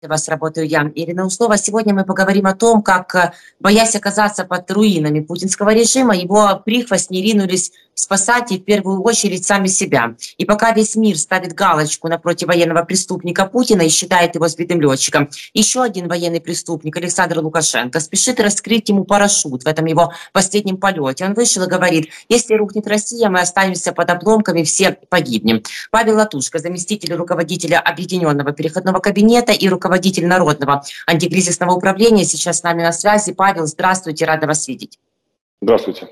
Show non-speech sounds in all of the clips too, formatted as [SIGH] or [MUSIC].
Для вас работаю я, Ирина Услова. Сегодня мы поговорим о том, как, э, боясь оказаться под руинами путинского режима, его прихвостни ринулись спасать и в первую очередь сами себя. И пока весь мир ставит галочку напротив военного преступника Путина и считает его сбитым летчиком, еще один военный преступник, Александр Лукашенко, спешит раскрыть ему парашют в этом его последнем полете. Он вышел и говорит, если рухнет Россия, мы останемся под обломками, все погибнем. Павел Латушко, заместитель руководителя Объединенного переходного кабинета и руководитель руководитель Народного антикризисного управления, сейчас с нами на связи. Павел, здравствуйте, рада вас видеть. Здравствуйте.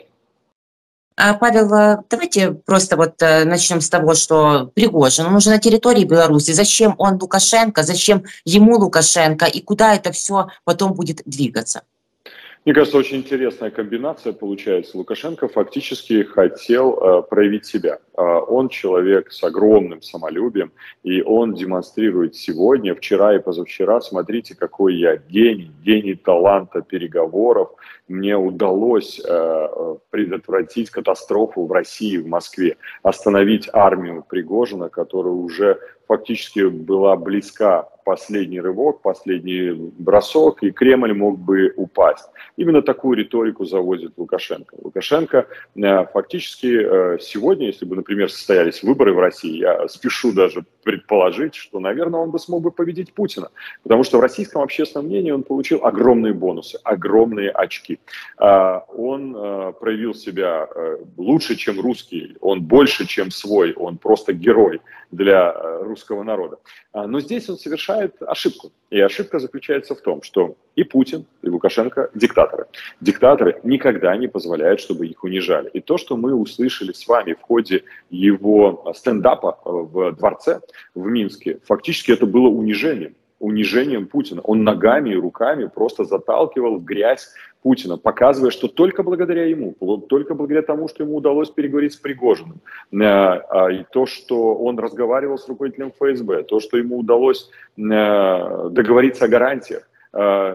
А, Павел, э, давайте просто вот э, начнем с того, что Пригожин, он уже на территории Беларуси. Зачем он Лукашенко, зачем ему Лукашенко и куда это все потом будет двигаться? Мне кажется, очень интересная комбинация получается. Лукашенко фактически хотел э, проявить себя. Э, он человек с огромным самолюбием, и он демонстрирует сегодня, вчера и позавчера, смотрите, какой я гений, гений таланта переговоров. Мне удалось э, предотвратить катастрофу в России, в Москве, остановить армию Пригожина, которая уже фактически была близка последний рывок, последний бросок, и Кремль мог бы упасть. Именно такую риторику заводит Лукашенко. Лукашенко э, фактически э, сегодня, если бы, например, состоялись выборы в России, я спешу даже предположить, что, наверное, он бы смог бы победить Путина, потому что в российском общественном мнении он получил огромные бонусы, огромные очки. А, он э, проявил себя лучше, чем русский, он больше, чем свой, он просто герой для русского народа. А, но здесь он совершает ошибку. И ошибка заключается в том, что и Путин, и Лукашенко – диктаторы. Диктаторы никогда не позволяют, чтобы их унижали. И то, что мы услышали с вами в ходе его стендапа в дворце в Минске, фактически это было унижением унижением Путина. Он ногами и руками просто заталкивал в грязь Путина, показывая, что только благодаря ему, только благодаря тому, что ему удалось переговорить с Пригожиным, э, а, и то, что он разговаривал с руководителем ФСБ, то, что ему удалось э, договориться о гарантиях,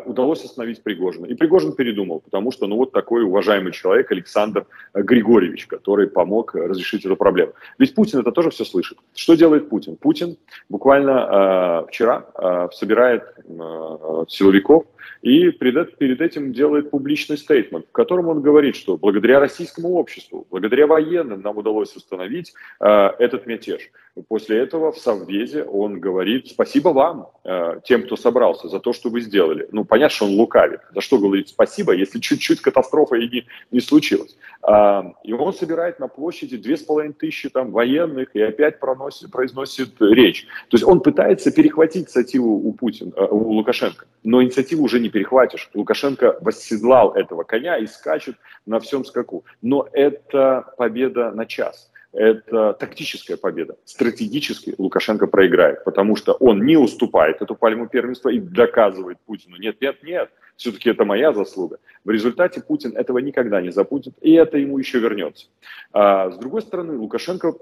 удалось остановить Пригожина. И Пригожин передумал, потому что, ну, вот такой уважаемый человек Александр Григорьевич, который помог разрешить эту проблему. Ведь Путин это тоже все слышит. Что делает Путин? Путин буквально э, вчера э, собирает э, силовиков, и перед, перед этим делает публичный стейтмент, в котором он говорит, что благодаря российскому обществу, благодаря военным нам удалось установить э, этот мятеж. После этого в Совбезе он говорит спасибо вам, э, тем, кто собрался, за то, что вы сделали. Ну, понятно, что он лукавит. За что говорит спасибо, если чуть-чуть катастрофа и не, не случилась. Э, и он собирает на площади две с половиной тысячи там, военных и опять проносит, произносит речь. То есть он пытается перехватить инициативу у Путина, э, у Лукашенко, но инициативу уже не перехватишь. Лукашенко восседлал этого коня и скачет на всем скаку. Но это победа на час. Это тактическая победа. Стратегически Лукашенко проиграет, потому что он не уступает эту пальму первенства и доказывает Путину, нет, нет, нет, все-таки это моя заслуга. В результате Путин этого никогда не забудет, и это ему еще вернется. А с другой стороны, Лукашенко э,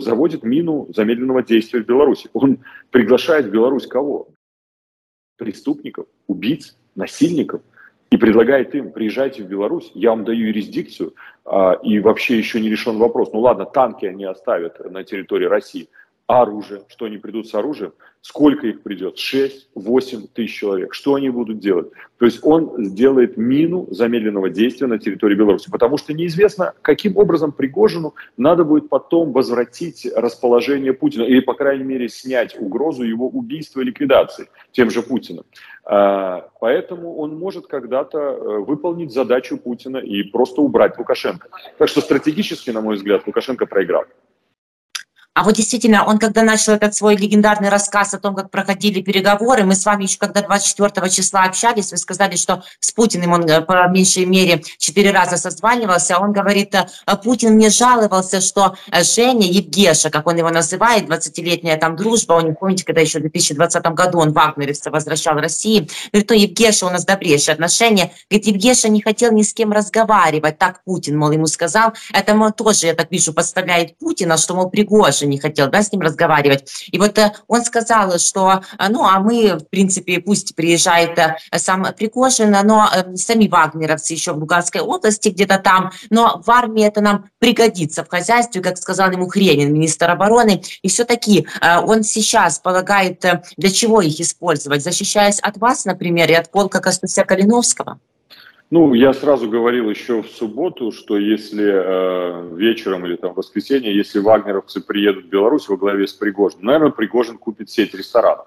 заводит мину замедленного действия в Беларуси. Он приглашает в Беларусь кого? преступников, убийц, насильников и предлагает им, приезжайте в Беларусь, я вам даю юрисдикцию, а, и вообще еще не решен вопрос. Ну ладно, танки они оставят на территории России, оружие, что они придут с оружием, сколько их придет, 6-8 тысяч человек, что они будут делать. То есть он сделает мину замедленного действия на территории Беларуси, потому что неизвестно, каким образом Пригожину надо будет потом возвратить расположение Путина, или, по крайней мере, снять угрозу его убийства и ликвидации тем же Путиным. А, поэтому он может когда-то э, выполнить задачу Путина и просто убрать Лукашенко. Так что стратегически, на мой взгляд, Лукашенко проиграл. А вот действительно, он когда начал этот свой легендарный рассказ о том, как проходили переговоры, мы с вами еще когда 24 числа общались, вы сказали, что с Путиным он э, по меньшей мере четыре раза созванивался. Он говорит, э, Путин мне жаловался, что э, Женя Евгеша, как он его называет, 20-летняя там дружба, них, помните, когда еще в 2020 году он вагнеровца возвращал России, говорит, ну Евгеша у нас добрейшие отношения. Говорит, Евгеша не хотел ни с кем разговаривать, так Путин, мол, ему сказал. Это, мол, тоже, я так вижу, подставляет Путина, что, мол, Пригожин даже не хотел да, с ним разговаривать. И вот он сказал, что, ну, а мы, в принципе, пусть приезжает сам Пригожин, но сами вагнеровцы еще в Луганской области где-то там, но в армии это нам пригодится в хозяйстве, как сказал ему Хренин, министр обороны. И все-таки он сейчас полагает, для чего их использовать, защищаясь от вас, например, и от полка Костуся Калиновского? Ну, я сразу говорил еще в субботу, что если э, вечером или там в воскресенье, если вагнеровцы приедут в Беларусь во главе с Пригожиным, наверное, Пригожин купит сеть ресторанов.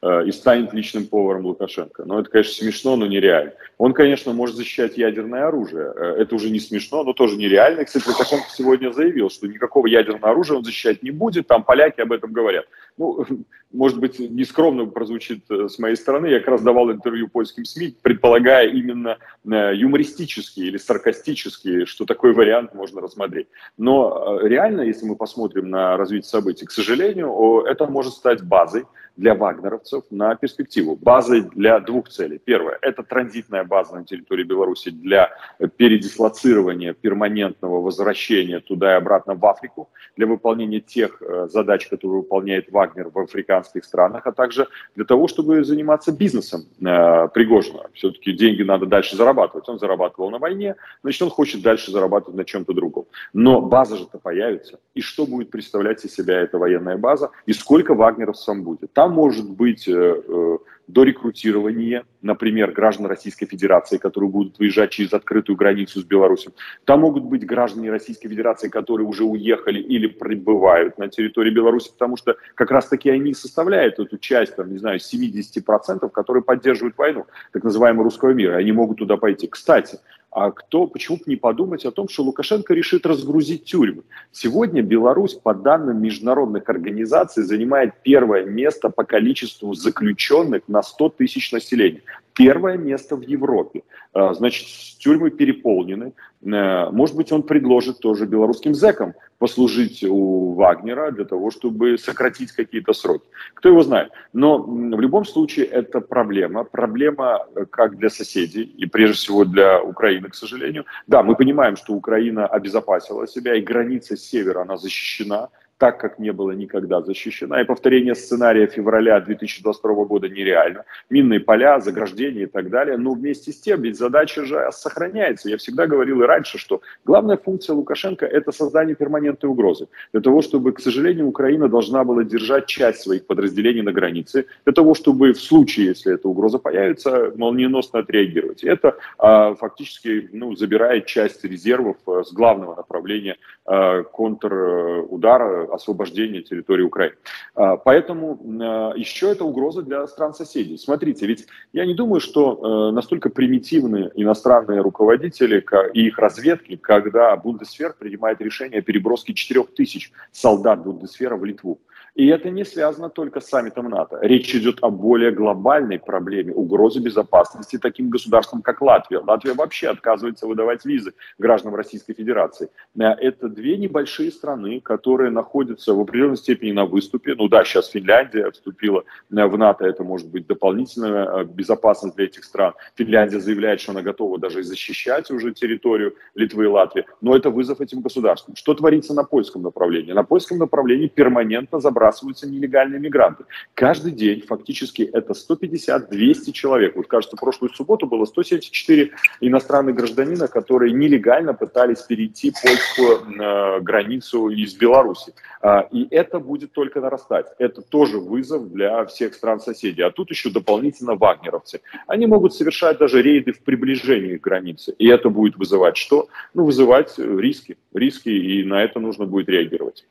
Э, и станет личным поваром Лукашенко. Но это, конечно, смешно, но нереально. Он, конечно, может защищать ядерное оружие. Э, это уже не смешно, но тоже нереально. кстати, Лукашенко сегодня заявил, что никакого ядерного оружия он защищать не будет. Там поляки об этом говорят. Ну, [LAUGHS] может быть, нескромно прозвучит э, с моей стороны. Я как раз давал интервью польским СМИ, предполагая именно юмористические или саркастические, что такой вариант можно рассмотреть. Но реально, если мы посмотрим на развитие событий, к сожалению, это может стать базой для вагнеровцев на перспективу. Базой для двух целей. Первое – это транзитная база на территории Беларуси для передислоцирования перманентного возвращения туда и обратно в Африку, для выполнения тех э, задач, которые выполняет Вагнер в африканских странах, а также для того, чтобы заниматься бизнесом э, Пригожина. Все-таки деньги надо дальше зарабатывать. Он зарабатывал на войне, значит, он хочет дальше зарабатывать на чем-то другом. Но база же-то появится. И что будет представлять из себя эта военная база, и сколько вагнеровцев будет. Там может быть э, э, до рекрутирования, например, граждан Российской Федерации, которые будут выезжать через открытую границу с Беларусью. Там могут быть граждане Российской Федерации, которые уже уехали или прибывают на территории Беларуси, потому что как раз-таки они составляют эту часть, там, не знаю, 70%, которые поддерживают войну, так называемого русского мира. Они могут туда пойти. Кстати, а кто, почему бы не подумать о том, что Лукашенко решит разгрузить тюрьмы? Сегодня Беларусь, по данным международных организаций, занимает первое место по количеству заключенных на 100 тысяч населения первое место в Европе. А, значит, тюрьмы переполнены. Э, может быть, он предложит тоже белорусским зэкам послужить у Вагнера для того, чтобы сократить какие-то сроки. Кто его знает. Но в любом случае это проблема. Проблема э, как для соседей и прежде всего для Украины, к сожалению. Да, мы понимаем, что Украина обезопасила себя, и граница севера, она защищена так, как не было никогда защищена. И повторение сценария февраля 2022 года нереально. Минные поля, заграждения и так далее. Но вместе с тем, ведь задача же сохраняется. Я всегда говорил и раньше, что главная функция Лукашенко – это создание перманентной угрозы. Для того, чтобы, к сожалению, Украина должна была держать часть своих подразделений на границе, для того, чтобы в случае, если эта угроза появится, молниеносно отреагировать. И это а, фактически ну, забирает часть резервов а, с главного направления а, контрудара освобождения территории Украины. А, поэтому а, еще это угроза для стран-соседей. Смотрите, ведь я не думаю, что э, настолько примитивны иностранные руководители и их разведки, когда Бундесвер принимает решение о переброске 4000 солдат Бундесвера в Литву. И это не связано только с саммитом НАТО. Речь идет о более глобальной проблеме угрозы безопасности таким государствам, как Латвия. Латвия вообще отказывается выдавать визы гражданам Российской Федерации. Э, это две небольшие страны, которые находятся в определенной степени на выступе. Ну да, сейчас Финляндия вступила э, в НАТО, это может быть дополнительная э, безопасность для этих стран. Финляндия заявляет, что она готова даже защищать уже территорию Литвы и Латвии. Но это вызов этим государствам. Что творится на польском направлении? На польском направлении перманентно забрать забрасываются нелегальные мигранты. Каждый день фактически это 150-200 человек. Вот кажется, прошлую субботу было 174 иностранных гражданина, которые нелегально пытались перейти польскую э, границу из Беларуси. Э, и это будет только нарастать. Это тоже вызов для всех стран соседей. А тут еще дополнительно вагнеровцы. Они могут совершать даже рейды в приближении к границе. И это будет вызывать что? Ну, вызывать риски. Риски, и на это нужно будет реагировать.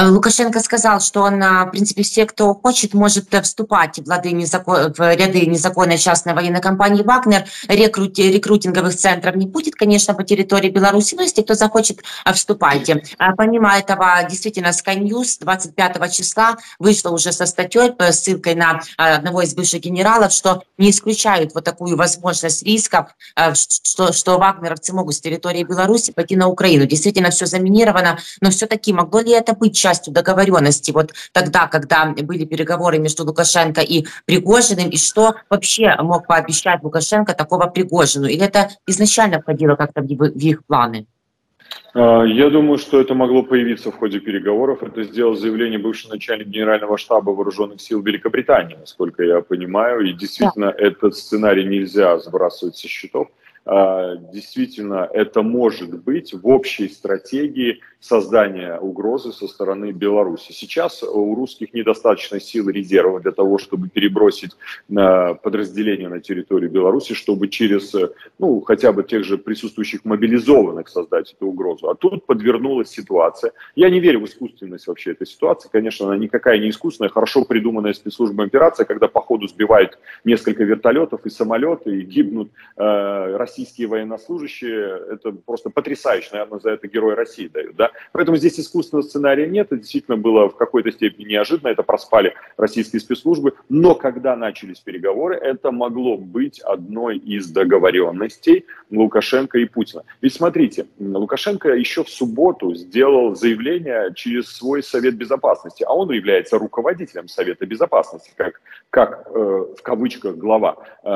Э, Лукашенко сказал, что он, э, в принципе, все, кто хочет, может э, вступать в, лады незакон... в ряды незаконной частной военной компании «Вагнер». Рекрут... Рекрутинговых центров не будет, конечно, по территории Беларуси, но если кто захочет, вступайте. Помимо этого, действительно, Sky News 25 числа вышла уже со статьей, ссылкой на одного из бывших генералов, что не исключают вот такую возможность рисков, что, что вагнеровцы могут с территории Беларуси пойти на Украину. Действительно, все заминировано, но все-таки могло ли это быть частью договоренности вот тогда, когда были переговоры между Лукашенко и Пригожиным, и что вообще мог пообещать Лукашенко такого Пригожину? Или это изначально входило как-то в их планы? А, я думаю, что это могло появиться в ходе переговоров. Это сделал заявление бывший начальник Генерального штаба Вооруженных сил Великобритании, насколько я понимаю. И действительно, да. этот сценарий нельзя сбрасывать со счетов. А, действительно это может быть в общей стратегии создания угрозы со стороны Беларуси. Сейчас у русских недостаточно сил и резервов для того, чтобы перебросить подразделения на территорию Беларуси, чтобы через, ну, хотя бы тех же присутствующих мобилизованных создать эту угрозу. А тут подвернулась ситуация. Я не верю в искусственность вообще этой ситуации. Конечно, она никакая не искусственная, хорошо придуманная спецслужбой операция, когда по ходу сбивают несколько вертолетов и самолеты, и гибнут э, российские военнослужащие, это просто потрясающе, наверное, за это герой России дают, да. Поэтому здесь искусственного сценария нет, это действительно было в какой-то степени неожиданно, это проспали российские спецслужбы, но когда начались переговоры, это могло быть одной из договоренностей Лукашенко и Путина. Ведь смотрите, Лукашенко еще в субботу сделал заявление через свой Совет Безопасности, а он является руководителем Совета Безопасности, как, как э, в кавычках глава э,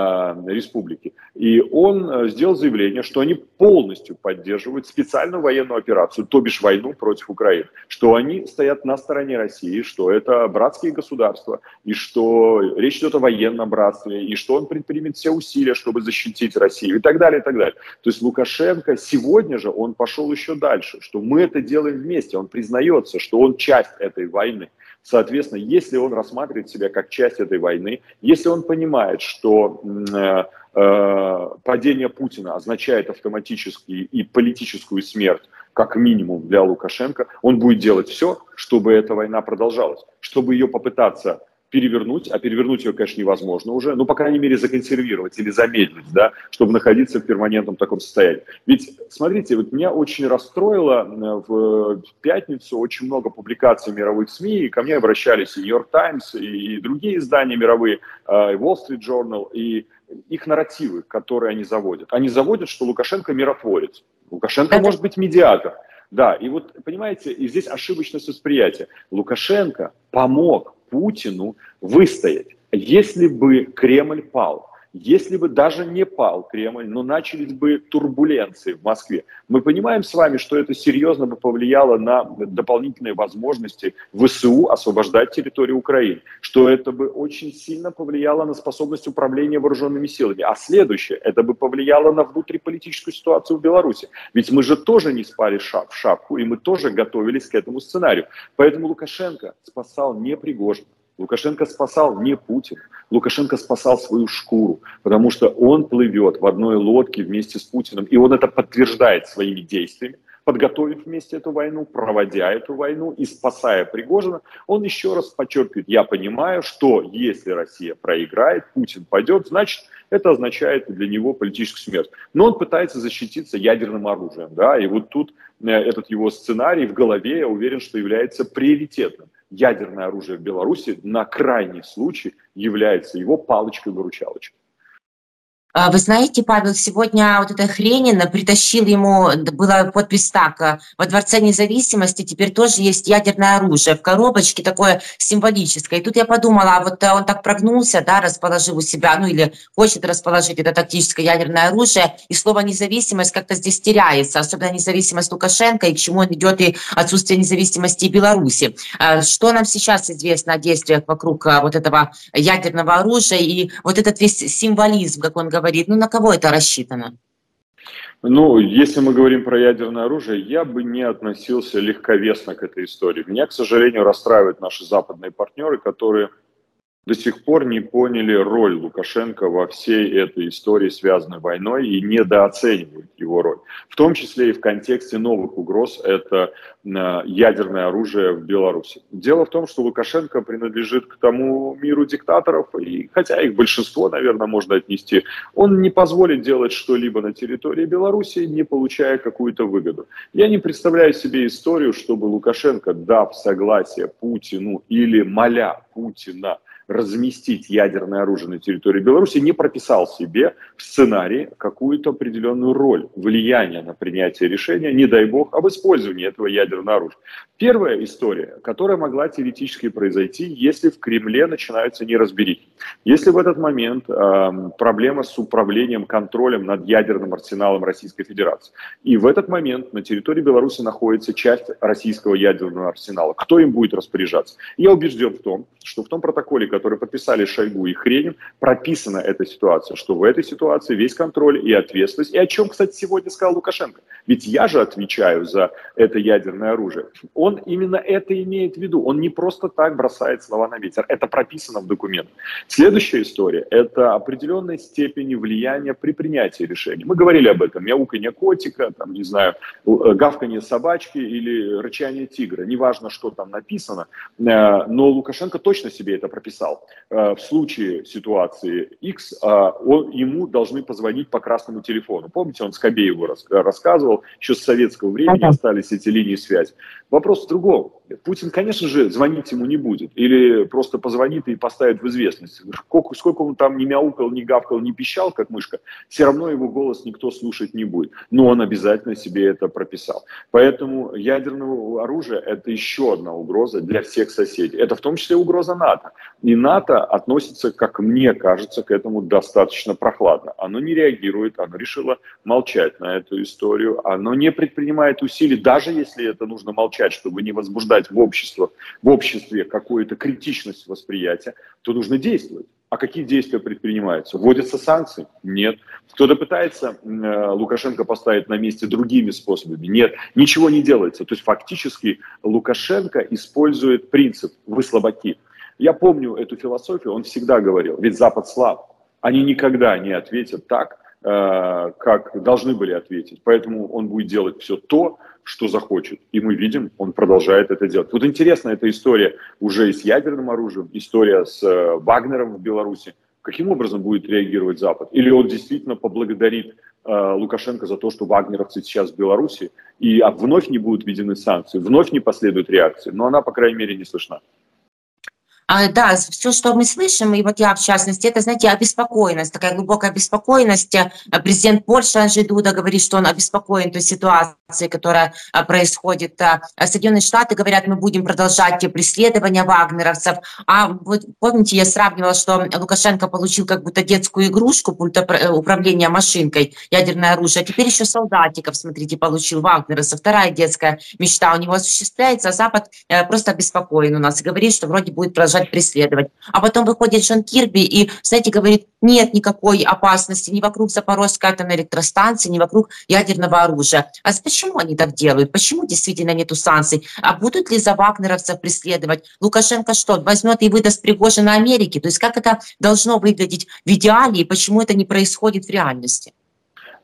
республики. И он э, сделал заявление, что они полностью поддерживают специальную военную операцию, то бишь войну против Украины, что они стоят на стороне России, что это братские государства, и что речь идет о военном братстве, и что он предпримет все усилия, чтобы защитить Россию, и так далее, и так далее. То есть Лукашенко сегодня же, он пошел еще дальше, что мы это делаем вместе, он признается, что он часть этой войны. Соответственно, если он рассматривает себя как часть этой войны, если он понимает, что э, Э, падение Путина означает автоматически и политическую смерть, как минимум для Лукашенко, он будет делать все, чтобы эта война продолжалась, чтобы ее попытаться перевернуть, а перевернуть ее, конечно, невозможно уже, но, по крайней мере, законсервировать или замедлить, да, чтобы находиться в перманентном таком состоянии. Ведь, смотрите, вот меня очень расстроило в пятницу очень много публикаций мировых СМИ, и ко мне обращались и Нью-Йорк Таймс, и другие издания мировые, э, и Wall Street Journal, и их нарративы, которые они заводят. Они заводят, что Лукашенко миротворец. Лукашенко может быть медиатор. Да, и вот, понимаете, и здесь ошибочность восприятия. Лукашенко помог Путину выстоять. Если бы Кремль пал, если бы даже не пал Кремль, но начались бы турбуленции в Москве, мы понимаем с вами, что это серьезно бы повлияло на дополнительные возможности ВСУ освобождать территорию Украины, что это бы очень сильно повлияло на способность управления вооруженными силами. А следующее, это бы повлияло на внутриполитическую ситуацию в Беларуси. Ведь мы же тоже не спали в шапку, и мы тоже готовились к этому сценарию. Поэтому Лукашенко спасал не Пригожин, Лукашенко спасал не Путин, Лукашенко спасал свою шкуру, потому что он плывет в одной лодке вместе с Путиным, и он это подтверждает своими действиями, подготовив вместе эту войну, проводя эту войну и спасая Пригожина, он еще раз подчеркивает, я понимаю, что если Россия проиграет, Путин пойдет, значит, это означает для него политическую смерть. Но он пытается защититься ядерным оружием, да, и вот тут э, этот его сценарий в голове, я уверен, что является приоритетным ядерное оружие в Беларуси на крайний случай является его палочкой-выручалочкой. А, вы знаете, Павел, сегодня вот эта Хренина притащил ему, была подпись так, э, во Дворце независимости теперь тоже есть ядерное оружие в коробочке, такое символическое. И тут я подумала, а вот он так прогнулся, да, расположив у себя, ну или хочет расположить это тактическое ядерное оружие, и слово независимость как-то здесь теряется, особенно независимость Лукашенко, и к чему он идет и отсутствие независимости Беларуси. А, что нам сейчас известно о действиях вокруг вот этого ядерного оружия и вот этот весь символизм, как он говорит, говорит, ну на кого это рассчитано? Ну, если мы говорим про ядерное оружие, я бы не относился легковесно к этой истории. Меня, к сожалению, расстраивают наши западные партнеры, которые до сих пор не поняли роль Лукашенко во всей этой истории, связанной войной, и недооценивают его роль. В том числе и в контексте новых угроз, это э, ядерное оружие в Беларуси. Дело в том, что Лукашенко принадлежит к тому миру диктаторов, и хотя их большинство, наверное, можно отнести, он не позволит делать что-либо на территории Беларуси, не получая какую-то выгоду. Я не представляю себе историю, чтобы Лукашенко, дав согласие Путину или моля Путина разместить ядерное оружие на территории Беларуси, не прописал себе в сценарии какую-то определенную роль, влияние на принятие решения, не дай бог, об использовании этого ядерного оружия. Первая история, которая могла теоретически произойти, если в Кремле начинаются неразберихи. Если в этот момент э, проблема с управлением, контролем над ядерным арсеналом Российской Федерации, и в этот момент на территории Беларуси находится часть российского ядерного арсенала, кто им будет распоряжаться? Я убежден в том, что в том протоколе, который подписали Шойгу и Хренин, прописана эта ситуация, что в этой ситуации весь контроль и ответственность, и о чем, кстати, сегодня сказал Лукашенко. Ведь я же отвечаю за это ядерное оружие. Он именно это имеет в виду. Он не просто так бросает слова на ветер. Это прописано в документах. Следующая история – это определенной степени влияния при принятии решений. Мы говорили об этом. Мяуканье котика, там, не знаю, гавканье собачки или рычание тигра. Неважно, что там написано. Э, но Лукашенко точно себе это прописал. Э, в случае ситуации X э, он, ему должны позвонить по красному телефону. Помните, он Скобееву рассказывал, еще с советского времени остались эти линии связи. Вопрос в другом. Путин, конечно же, звонить ему не будет. Или просто позвонит и поставит в известность. Сколько, сколько он там не мяукал, не гавкал, не пищал, как мышка, все равно его голос никто слушать не будет. Но он обязательно себе это прописал. Поэтому ядерное оружие – это еще одна угроза для всех соседей. Это в том числе угроза НАТО. И НАТО относится, как мне кажется, к этому достаточно прохладно. Оно не реагирует, оно решило молчать на эту историю, оно не предпринимает усилий, даже если это нужно молчать, чтобы не возбуждать возбуждать в, общество, в обществе какую-то критичность восприятия, то нужно действовать. А какие действия предпринимаются? Вводятся санкции? Нет. Кто-то пытается э, Лукашенко поставить на месте другими способами? Нет. Ничего не делается. То есть фактически Лукашенко использует принцип «вы слабаки». Я помню эту философию, он всегда говорил, ведь Запад слаб. Они никогда не ответят так, как должны были ответить. Поэтому он будет делать все то, что захочет. И мы видим, он продолжает это делать. Вот интересна эта история уже и с ядерным оружием, история с э, Вагнером в Беларуси. Каким образом будет реагировать Запад? Или он действительно поблагодарит э, Лукашенко за то, что вагнеровцы сейчас в Беларуси, и а вновь не будут введены санкции, вновь не последует реакции, но она, по крайней мере, не слышна. А, да, все, что мы слышим, и вот я в частности, это, знаете, обеспокоенность, такая глубокая обеспокоенность. Э, президент Польши Анджей Дуда говорит, что он обеспокоен той ситуацией, которая э, происходит. А Соединенные Штаты говорят, мы будем продолжать преследования вагнеровцев. А вот помните, я сравнивала, что Лукашенко получил как будто детскую игрушку, пульт э, управления машинкой, ядерное оружие. А теперь еще солдатиков, смотрите, получил вагнеровцев. Вторая детская мечта у него осуществляется, а Запад просто обеспокоен у нас и говорит, что вроде будет продолжать продолжать преследовать. А потом выходит Джон Кирби и, знаете, говорит, нет никакой опасности ни вокруг Запорожской атомной электростанции, ни вокруг ядерного оружия. А почему они так делают? Почему действительно нету санкций? А будут ли за вагнеровцев преследовать? Лукашенко что, возьмет и выдаст Пригожина Америке? То есть как это должно выглядеть в идеале и почему это не происходит в реальности?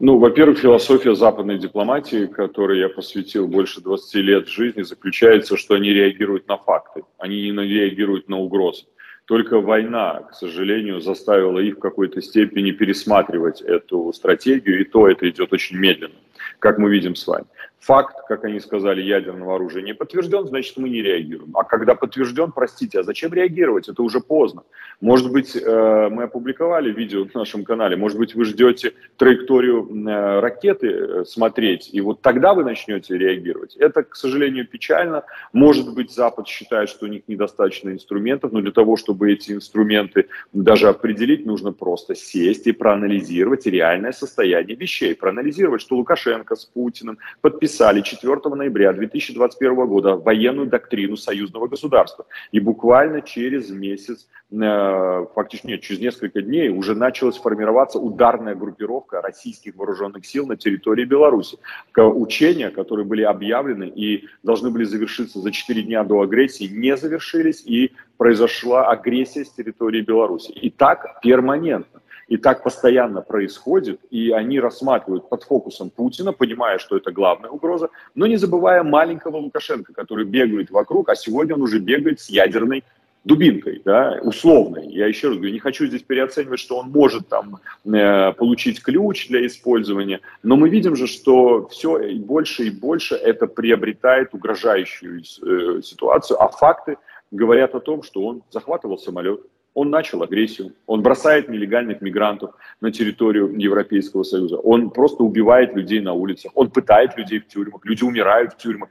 Ну, во-первых, философия западной дипломатии, которой я посвятил больше 20 лет жизни, заключается, что они реагируют на факты, они не реагируют на угрозы. Только война, к сожалению, заставила их в какой-то степени пересматривать эту стратегию, и то это идет очень медленно, как мы видим с вами. Факт, как они сказали, ядерного оружия не подтвержден, значит, мы не реагируем. А когда подтвержден, простите, а зачем реагировать? Это уже поздно. Может быть, э, мы опубликовали видео на нашем канале, может быть, вы ждете траекторию э, ракеты э, смотреть, и вот тогда вы начнете реагировать. Это, к сожалению, печально. Может быть, Запад считает, что у них недостаточно инструментов, но для того, чтобы эти инструменты даже определить, нужно просто сесть и проанализировать реальное состояние вещей, проанализировать, что Лукашенко с Путиным подписали подписали 4 ноября 2021 года военную доктрину союзного государства. И буквально через месяц, э, фактически нет, через несколько дней уже началась формироваться ударная группировка российских вооруженных сил на территории Беларуси. Учения, которые были объявлены и должны были завершиться за 4 дня до агрессии, не завершились, и произошла агрессия с территории Беларуси. И так перманентно. И так постоянно происходит, и они рассматривают под фокусом Путина, понимая, что это главная угроза, но не забывая маленького Лукашенко, который бегает вокруг, а сегодня он уже бегает с ядерной дубинкой, да, условной. Я еще раз говорю, не хочу здесь переоценивать, что он может там э, получить ключ для использования, но мы видим же, что все и больше и больше это приобретает угрожающую э, ситуацию, а факты говорят о том, что он захватывал самолет, Он начал агрессию, он бросает нелегальных мигрантов на территорию Европейского Союза, он просто убивает людей на улицах, он пытает людей в тюрьмах, люди умирают в тюрьмах.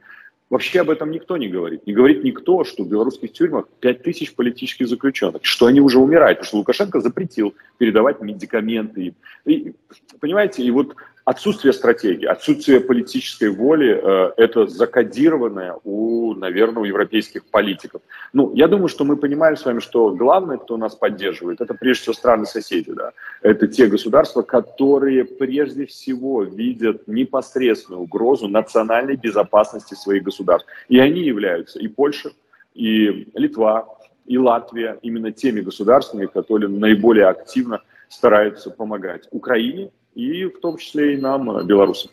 Вообще об этом никто не говорит. Не говорит никто, что в белорусских тюрьмах 5 тысяч политических заключенных, что они уже умирают, потому что Лукашенко запретил передавать медикаменты. И, понимаете, и вот отсутствие стратегии, отсутствие политической воли э, – это закодированное у, наверное, у европейских политиков. Ну, я думаю, что мы понимаем с вами, что главное, кто нас поддерживает, это прежде всего страны-соседи, да. Это те государства, которые прежде всего видят непосредственную угрозу национальной безопасности своих государств. И они являются и Польша, и Литва, и Латвия именно теми государствами, которые наиболее активно стараются помогать Украине и в том числе и нам, э, белорусам.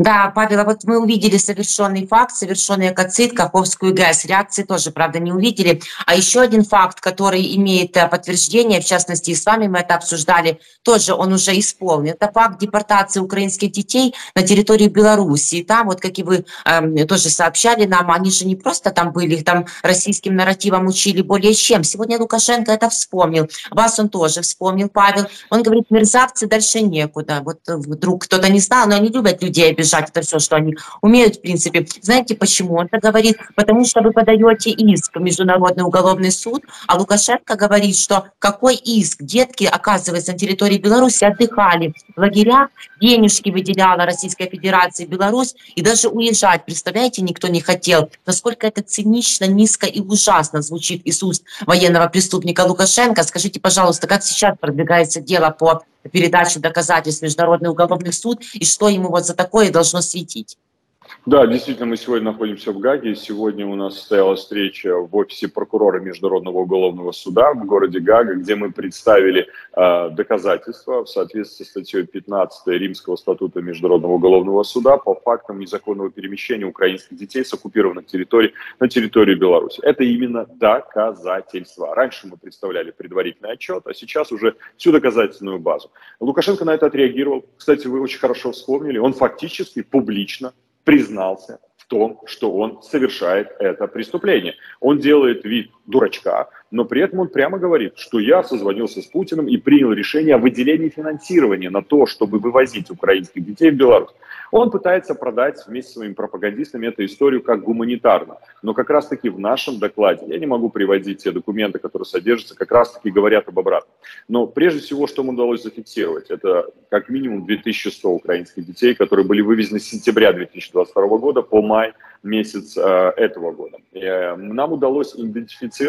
Да, Павел, а вот мы увидели совершенный факт, совершенный экоцид, Каховскую ГЭС. Реакции тоже, правда, не увидели. А еще один факт, который имеет э, подтверждение, в частности, и с вами мы это обсуждали, тоже он уже исполнен. Это факт депортации украинских детей на территорию Беларуси. Там, вот как и вы э, тоже сообщали нам, они же не просто там были, их там российским нарративом учили более чем. Сегодня Лукашенко это вспомнил. Вас он тоже вспомнил, Павел. Он говорит, мерзавцы, дальше некуда. Вот вдруг кто-то не знал, но они любят людей решать это все, что они умеют, в принципе. Знаете почему? Он это говорит, потому что вы подаете иск в Международный уголовный суд, а Лукашенко говорит, что какой иск? Детки, оказывается, на территории Беларуси отдыхали в лагерях, денежки выделяла Российская Федерация, Беларусь, и даже уезжать, представляете, никто не хотел. Насколько это цинично, низко и ужасно звучит из уст военного преступника Лукашенко. Скажите, пожалуйста, как сейчас продвигается дело по передаче доказательств в Международный уголовный суд, и что ему вот за такое должно светить? Да, действительно, мы сегодня находимся в Гаге. Сегодня у нас состоялась встреча в офисе прокурора Международного уголовного суда в городе Гага, где мы представили э, доказательства в соответствии с статьей 15 Римского статута Международного уголовного суда по фактам незаконного перемещения украинских детей с оккупированных территорий на территорию Беларуси. Это именно доказательства. Раньше мы представляли предварительный отчет, а сейчас уже всю доказательную базу. Лукашенко на это отреагировал. Кстати, вы очень хорошо вспомнили. Он фактически публично признался в том, что он совершает это преступление. Он делает вид дурачка, но при этом он прямо говорит, что я созвонился с Путиным и принял решение о выделении финансирования на то, чтобы вывозить украинских детей в Беларусь. Он пытается продать вместе с своими пропагандистами эту историю как гуманитарно. Но как раз-таки в нашем докладе, я не могу приводить те документы, которые содержатся, как раз-таки говорят об обратном. Но прежде всего, что ему удалось зафиксировать, это как минимум 2100 украинских детей, которые были вывезены с сентября 2022 года по май месяц э, этого года. Э, нам удалось идентифицировать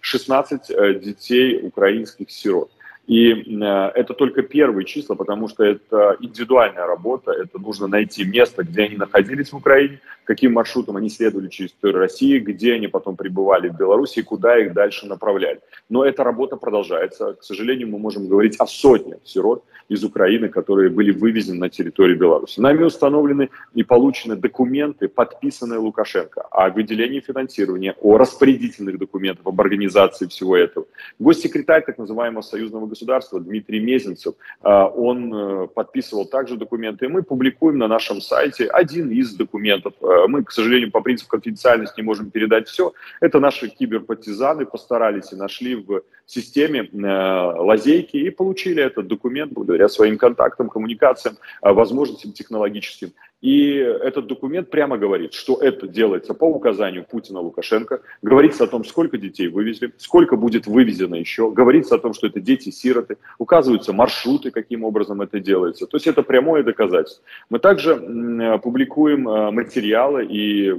16 э, детей украинских сирот. И э, это только первые числа, потому что это индивидуальная работа, это нужно найти место, где они находились в Украине, каким маршрутом они следовали через территорию России, где они потом прибывали в Беларуси куда их дальше направляли. Но эта работа продолжается. К сожалению, мы можем говорить о сотнях сирот из Украины, которые были вывезены на территорию Беларуси. Нами установлены и получены документы, подписанные Лукашенко, о выделении финансирования, о распорядительных документах, об организации всего этого. Госсекретарь так называемого союзного государства Дмитрий Мезенцев, а, он э, подписывал также документы, и мы публикуем на нашем сайте один из документов. А, мы, к сожалению, по принципу конфиденциальности не можем передать все. Это наши киберпартизаны постарались и нашли в системе э, лазейки и получили этот документ благодаря своим контактам, коммуникациям, э, возможностям технологическим. И этот документ прямо говорит, что это делается по указанию Путина Лукашенко, говорится о том, сколько детей вывезли, сколько будет вывезено еще, говорится о том, что это дети-сироты, указываются маршруты, каким образом это делается. То есть это прямое доказательство. Мы также э, публикуем материалы и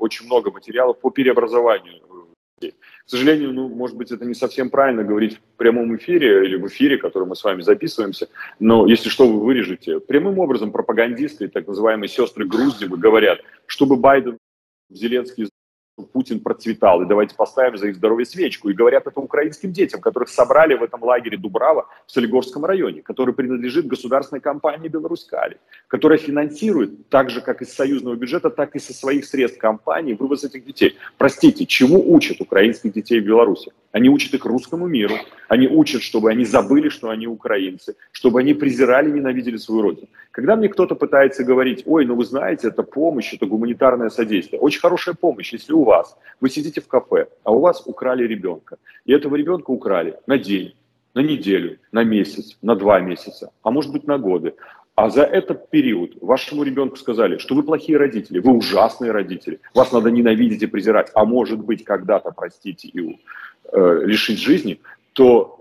очень много материалов по преобразованию к сожалению, ну, может быть, это не совсем правильно говорить в прямом эфире или в эфире, который мы с вами записываемся, но если что, вы вырежете. Прямым образом пропагандисты, так называемые сестры Груздевы, говорят, чтобы Байден, Зеленский Путин процветал, и давайте поставим за их здоровье свечку. И говорят это украинским детям, которых собрали в этом лагере Дубрава в Солигорском районе, который принадлежит государственной компании «Беларускали», которая финансирует так же, как из союзного бюджета, так и со своих средств компании вывоз этих детей. Простите, чему учат украинских детей в Беларуси? Они учат их русскому миру, они учат, чтобы они забыли, что они украинцы, чтобы они презирали, ненавидели свою родину. Когда мне кто-то пытается говорить, ой, ну вы знаете, это помощь, это гуманитарное содействие. Очень хорошая помощь, если у вас, вы сидите в кафе, а у вас украли ребенка, и этого ребенка украли на день, на неделю, на месяц, на два месяца, а может быть на годы. А за этот период вашему ребенку сказали, что вы плохие родители, вы ужасные родители, вас надо ненавидеть и презирать, а может быть когда-то, простите, и э, лишить жизни, то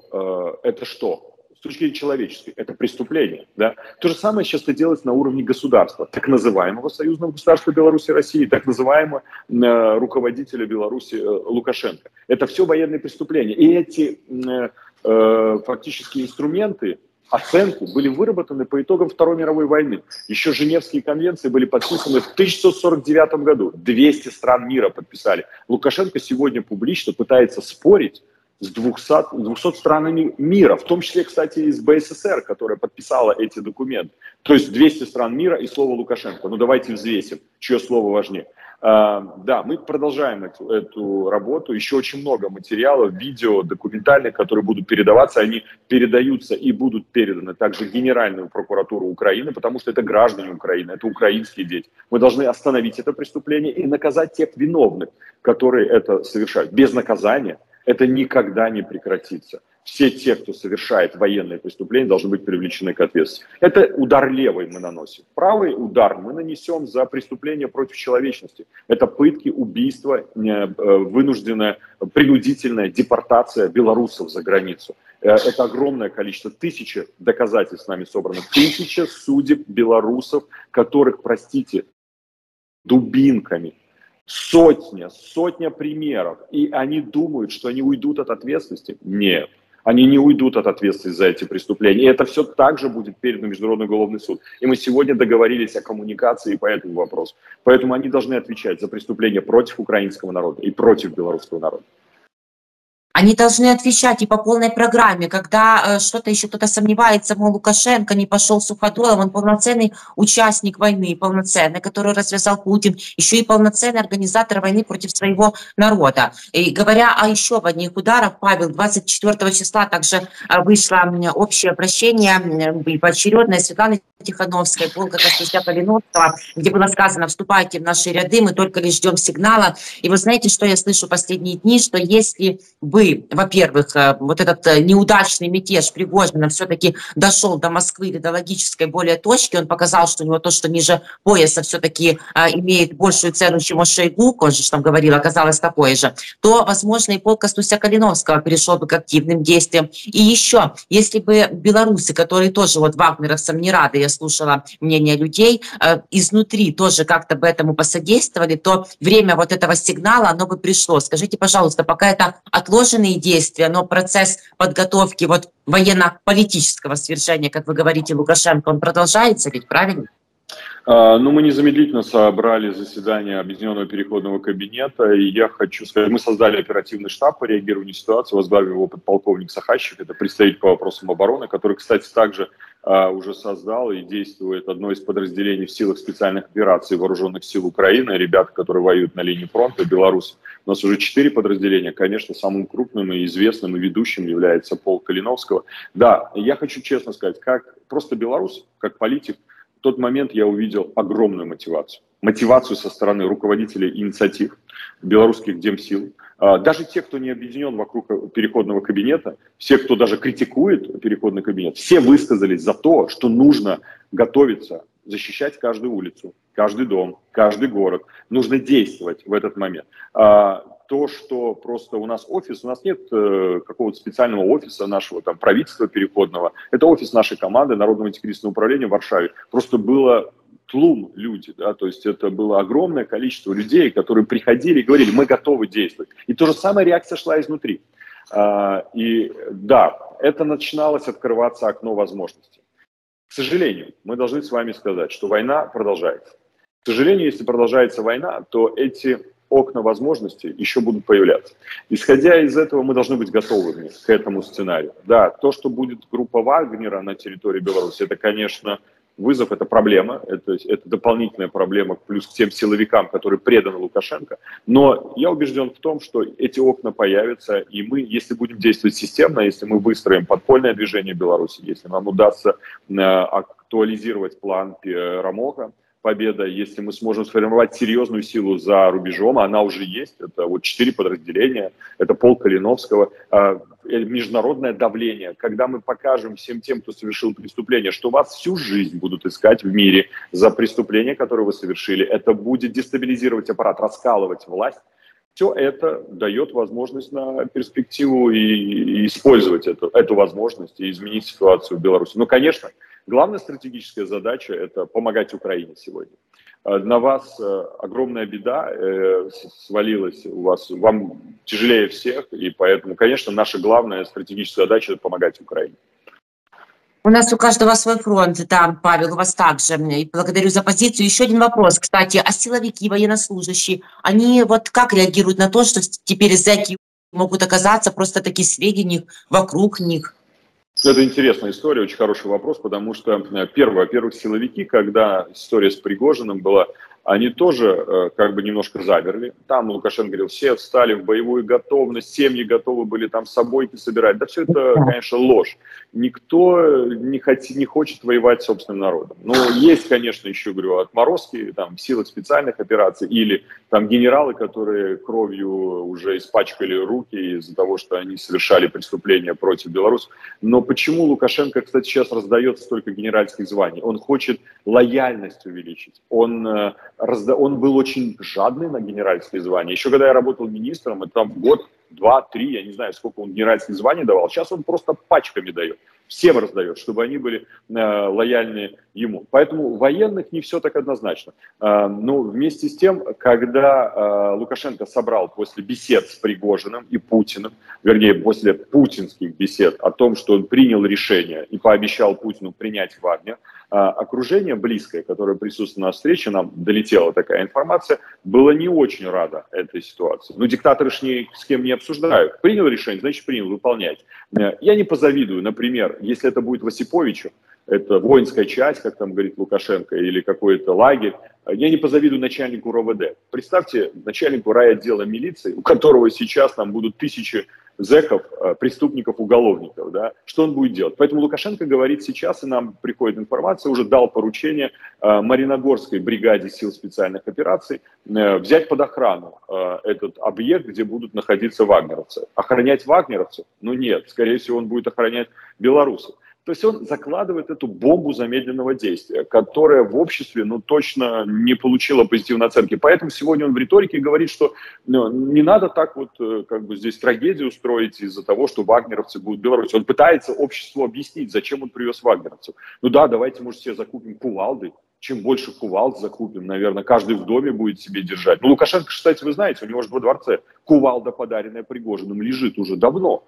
э, это что? С точки зрения человеческой, это преступление. Да? То же самое сейчас делается на уровне государства, так называемого союзного государства Беларуси и России, так называемого э, руководителя Беларуси э, Лукашенко. Это все военные преступления. И эти э, э, фактически инструменты, оценку были выработаны по итогам Второй мировой войны. Еще Женевские конвенции были подписаны в 1949 году. 200 стран мира подписали. Лукашенко сегодня публично пытается спорить с 200, 200 странами мира, в том числе, кстати, и с БССР, которая подписала эти документы. То есть 200 стран мира и слово Лукашенко. Ну давайте взвесим, чье слово важнее. А, да, мы продолжаем эту, эту работу. Еще очень много материалов, видео, документальных, которые будут передаваться. Они передаются и будут переданы также в Генеральную прокуратуру Украины, потому что это граждане Украины, это украинские дети. Мы должны остановить это преступление и наказать тех виновных, которые это совершают. Без наказания это никогда не прекратится все те, кто совершает военные преступления, должны быть привлечены к ответственности. Это удар левый мы наносим. Правый удар мы нанесем за преступление против человечности. Это пытки, убийства, э, вынужденная, принудительная депортация белорусов за границу. Э, это огромное количество, тысячи доказательств нами собрано, тысяча судеб белорусов, которых, простите, дубинками, сотня, сотня примеров, и они думают, что они уйдут от ответственности. Нет они не уйдут от ответственности за эти преступления. И это все также будет передано в Международный уголовный суд. И мы сегодня договорились о коммуникации по этому вопросу. Поэтому они должны отвечать за преступления против украинского народа и против белорусского народа. Они должны отвечать и по полной программе, когда э, что-то еще кто-то сомневается, мол, Лукашенко не пошел Суходолом, он полноценный участник войны, полноценный, который развязал Путин, еще и полноценный организатор войны против своего народа. И говоря о еще одних ударах, Павел, 24 числа также э, вышло общее обращение поочередное Светланы Тихановской, полка Костюся Калиновского, где было сказано, вступайте в наши ряды, мы только лишь ждем сигнала. И вы знаете, что я слышу последние дни, что если во-первых, э, вот этот э, неудачный мятеж Пригожина все-таки дошел до Москвы или до логической более точки, он показал, что у него то, что ниже пояса все-таки э, имеет большую цену, чем у Шойгу, он же там говорил, оказалось такое же, то, возможно, и полк Костуся Калиновского перешел бы к активным действиям. И еще, если бы белорусы, которые тоже вот вагнеровцам не рады, я слушала мнение людей, изнутри тоже как-то бы этому посодействовали, то время вот этого сигнала, оно бы пришло. Скажите, пожалуйста, пока это отложено отложенные действия, но процесс подготовки вот военно-политического свержения, как вы говорите, Лукашенко, он продолжается ведь, правильно? А, ну, мы незамедлительно собрали заседание Объединенного переходного кабинета, и я хочу сказать, мы создали оперативный штаб по реагированию на ситуацию, возглавил его подполковник Сахащик, это представитель по вопросам обороны, который, кстати, также уже создал и действует одно из подразделений в силах специальных операций вооруженных сил Украины, ребята, которые воюют на линии фронта, Беларусь. У нас уже четыре подразделения, конечно, самым крупным и известным и ведущим является Пол Калиновского. Да, я хочу честно сказать, как просто белорус, как политик, в тот момент я увидел огромную мотивацию. Мотивацию со стороны руководителей инициатив, белорусских демсил, а, даже те, кто не объединен вокруг переходного кабинета, все, кто даже критикует переходный кабинет, все высказались за то, что нужно готовиться, защищать каждую улицу, каждый дом, каждый город. Нужно действовать в этот момент. А, то, что просто у нас офис, у нас нет э, какого-то специального офиса нашего там правительства переходного. Это офис нашей команды Народного антикризисного управления в Варшаве. Просто было тлум люди, да, то есть это было огромное количество людей, которые приходили и говорили, мы готовы действовать. И то же самое реакция шла изнутри. А, и да, это начиналось открываться окно возможностей. К сожалению, мы должны с вами сказать, что война продолжается. К сожалению, если продолжается война, то эти окна возможностей еще будут появляться. Исходя из этого, мы должны быть готовыми к этому сценарию. Да, то, что будет группа Вагнера на территории Беларуси, это, конечно, вызов – это проблема, это, это дополнительная проблема плюс к тем силовикам, которые преданы Лукашенко. Но я убежден в том, что эти окна появятся, и мы, если будем действовать системно, если мы выстроим подпольное движение Беларуси, если нам удастся э, актуализировать план Рамока, победа, если мы сможем сформировать серьезную силу за рубежом, она уже есть, это вот четыре подразделения, это пол Калиновского, а, э, международное давление, когда мы покажем всем тем, кто совершил преступление, что вас всю жизнь будут искать в мире за преступление, которое вы совершили, это будет дестабилизировать аппарат, раскалывать власть, все это дает возможность на перспективу и использовать эту, эту возможность и изменить ситуацию в Беларуси. Ну, конечно, Главная стратегическая задача – это помогать Украине сегодня. Э, на вас э, огромная беда э, свалилась, у вас, вам тяжелее всех, и поэтому, конечно, наша главная стратегическая задача – это помогать Украине. У нас у каждого свой фронт, да, Павел, у вас также. И благодарю за позицию. Еще один вопрос, кстати, а силовики, военнослужащие, они вот как реагируют на то, что теперь зэки могут оказаться просто такие сведения вокруг них? Это интересная история, очень хороший вопрос, потому что, э, первое, во-первых, силовики, когда история с Пригожиным была, они тоже э, как бы немножко замерли. Там Лукашенко говорил, все встали в боевую готовность, семьи готовы были там собойки собирать. Да все это, конечно, ложь. Никто не, хот, не хочет воевать с собственным народом. Но есть, конечно, еще, говорю, отморозки там, в силах специальных операций или там генералы, которые кровью уже испачкали руки из-за того, что они совершали преступления против Беларуси. Но почему Лукашенко, кстати, сейчас раздает столько генеральских званий? Он хочет лояльность увеличить. Он э, он был очень жадный на генеральские звания. Еще когда я работал министром, это там год, два, три, я не знаю, сколько он генеральских званий давал. Сейчас он просто пачками дает всем раздает, чтобы они были э, лояльны ему. Поэтому военных не все так однозначно. Э, но вместе с тем, когда э, Лукашенко собрал после бесед с Пригожиным и Путиным, вернее, после путинских бесед о том, что он принял решение и пообещал Путину принять Вагнер, э, окружение близкое, которое присутствовало на встрече, нам долетела такая информация, было не очень рада этой ситуации. Но диктаторы ж ни с кем не обсуждают. Принял решение, значит принял, выполнять. Э, я не позавидую, например, если это будет в это воинская часть, как там говорит Лукашенко, или какой-то лагерь, я не позавидую начальнику РОВД. Представьте, начальнику райотдела милиции, у которого сейчас там будут тысячи зэков, э, преступников, уголовников, да, что он будет делать. Поэтому Лукашенко говорит сейчас, и нам приходит информация, уже дал поручение э, Мариногорской бригаде сил специальных операций э, взять под охрану этот объект, где будут находиться вагнеровцы. Охранять вагнеровцев? Ну нет, скорее всего он будет охранять белорусов. То есть он закладывает эту бомбу замедленного действия, которая в обществе ну, точно не получила позитивной оценки. Поэтому сегодня он в риторике говорит, что ну, не надо так вот э, как бы здесь трагедию устроить из-за того, что вагнеровцы будут в Беларуси. Он пытается обществу объяснить, зачем он привез вагнеровцев. Ну да, давайте, может, все закупим кувалды, чем больше кувалд закупим, наверное, каждый в доме будет себе держать. Ну, Лукашенко, кстати, вы знаете, у него же во дворце кувалда, подаренная Пригожиным, лежит уже давно.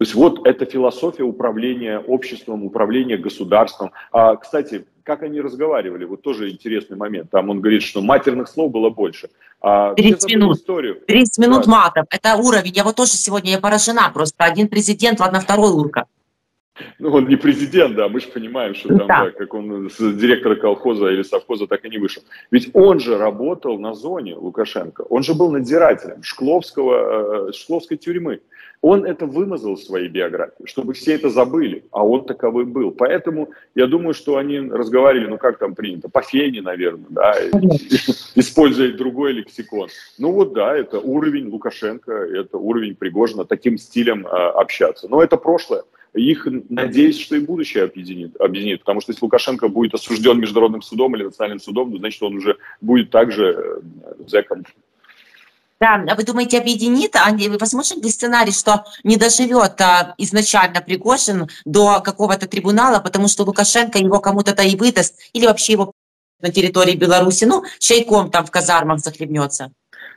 То есть вот эта философия управления обществом, управления государством. А, кстати, как они разговаривали, вот тоже интересный момент. Там он говорит, что матерных слов было больше. А, 30 минут. Историю. 30 минут да. матов. Это уровень. Я вот тоже сегодня я поражена просто. Один президент, ладно, второй урка. Ну, он не президент, да, мы же понимаем, что там, да. Да, как он с директора колхоза или совхоза так и не вышел. Ведь он же работал на зоне Лукашенко, он же был надзирателем Шкловского, э, Шкловской тюрьмы. Он это вымазал в своей биографии, чтобы все это забыли, а он таковым был. Поэтому я думаю, что они разговаривали, ну как там принято, по фене, наверное, да, используя другой лексикон. Ну вот да, это уровень Лукашенко, это уровень Пригожина, таким стилем э, общаться. Но это прошлое. Их, надеюсь, что и будущее объединит, объединит, потому что если Лукашенко будет осужден международным судом или национальным судом, значит, он уже будет также э, зэком. Да, а вы думаете, объединит? А возможен ли сценарий, что не доживет а, изначально Пригожин до какого-то трибунала, потому что Лукашенко его кому-то и выдаст, или вообще его на территории Беларуси, ну, чайком там в казармах захлебнется?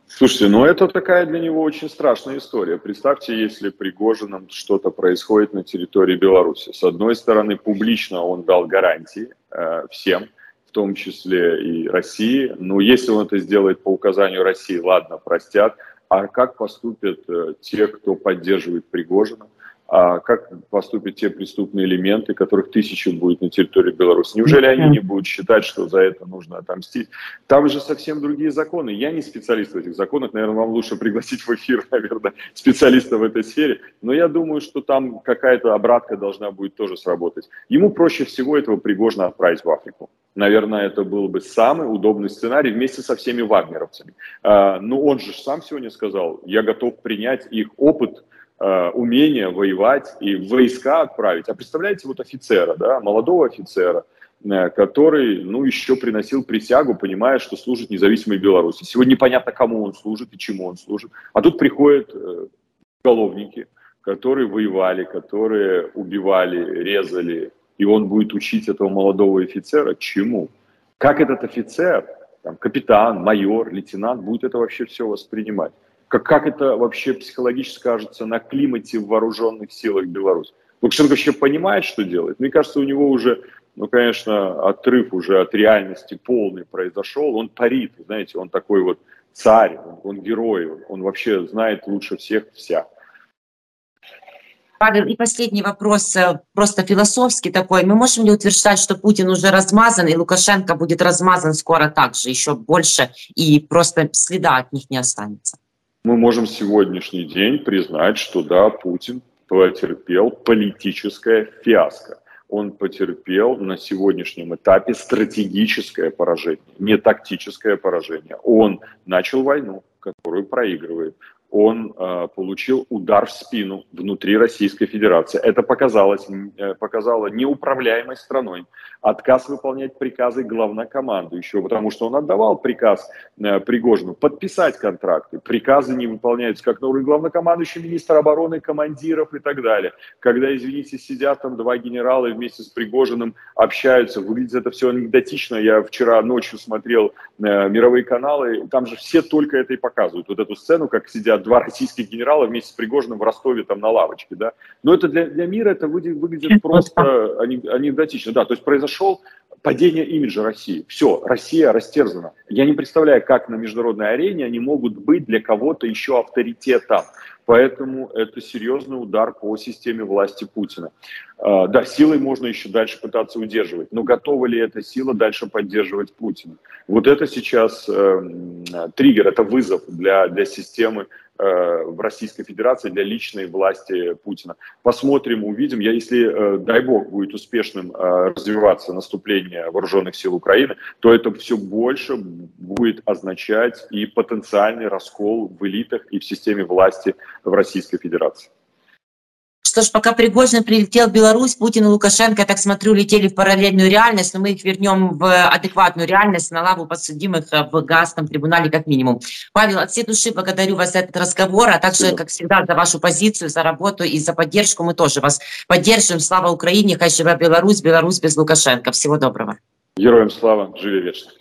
Слушайте, ну это такая для него очень страшная история. Представьте, если Пригожином что-то происходит на территории Беларуси. С одной стороны, публично он дал гарантии э, всем, том числе и России. Но если он это сделает по указанию России, ладно, простят. А как поступят э, те, кто поддерживает Пригожина? А как поступят те преступные элементы, которых тысячи будет на территории Беларуси? Неужели они не будут считать, что за это нужно отомстить? Там же совсем другие законы. Я не специалист в этих законах, наверное, вам лучше пригласить в эфир, [LAUGHS] наверное, специалиста в этой сфере. Но я думаю, что там какая-то обратка должна будет тоже сработать. Ему проще всего этого Пригожина отправить в Африку. Наверное, это был бы самый удобный сценарий вместе со всеми вагнеровцами. А, но он же сам сегодня сказал, я готов принять их опыт, Э, умение воевать и войска отправить. А представляете, вот офицера, да, молодого офицера, э, который, ну, еще приносил присягу, понимая, что служит независимой Беларуси. Сегодня непонятно, кому он служит и чему он служит. А тут приходят э, уголовники, которые воевали, которые убивали, резали, и он будет учить этого молодого офицера чему? Как этот офицер, там, капитан, майор, лейтенант будет это вообще все воспринимать? Как, как это вообще психологически скажется на климате в вооруженных силах Беларуси. Лукашенко вообще понимает, что делает. Мне кажется, у него уже, ну, конечно, отрыв уже от реальности полный произошел. Он парит, знаете, он такой вот царь, он, он герой, он вообще знает лучше всех вся. Павел, и последний вопрос, э, просто философский такой. Мы можем ли утверждать, что Путин уже размазан, и Лукашенко будет размазан скоро также, еще больше, и просто следа от них не останется? Мы можем сегодняшний день признать, что да, Путин потерпел политическое фиаско. Он потерпел на сегодняшнем этапе стратегическое поражение, не тактическое поражение. Он начал войну, которую проигрывает он э, получил удар в спину внутри Российской Федерации. Это показалось, э, показало неуправляемость страной, отказ выполнять приказы главнокомандующего, потому что он отдавал приказ э, Пригожину подписать контракты. Приказы не выполняются как на уровне главнокомандующего, министра обороны, командиров и так далее. Когда, извините, сидят там два генерала вместе с Пригожиным общаются, выглядит это все анекдотично. Я вчера ночью смотрел э, мировые каналы, там же все только это и показывают. Вот эту сцену, как сидят два российских генерала вместе с Пригожиным в Ростове там на лавочке, да. Но это для, для мира это выглядит, выглядит просто анекдотично, да. То есть произошел падение имиджа России. Все, Россия растерзана. Я не представляю, как на международной арене они могут быть для кого-то еще авторитетом. Поэтому это серьезный удар по системе власти Путина. А, да, силой можно еще дальше пытаться удерживать, но готова ли эта сила дальше поддерживать Путина? Вот это сейчас э, триггер, это вызов для, для системы в Российской Федерации для личной власти Путина. Посмотрим, увидим. Я, если, э, дай бог, будет успешным э, развиваться наступление вооруженных сил Украины, то это все больше будет означать и потенциальный раскол в элитах и в системе власти в Российской Федерации. Что ж, пока Пригожин прилетел в Беларусь, Путин и Лукашенко, я так смотрю, летели в параллельную реальность, но мы их вернем в адекватную реальность, на лаву подсудимых в Гастом трибунале как минимум. Павел, от всей души благодарю вас за этот разговор, а также, как всегда, за вашу позицию, за работу и за поддержку. Мы тоже вас поддержим. Слава Украине, хай живе Беларусь, Беларусь без Лукашенко. Всего доброго. Героям слава, живи вечно.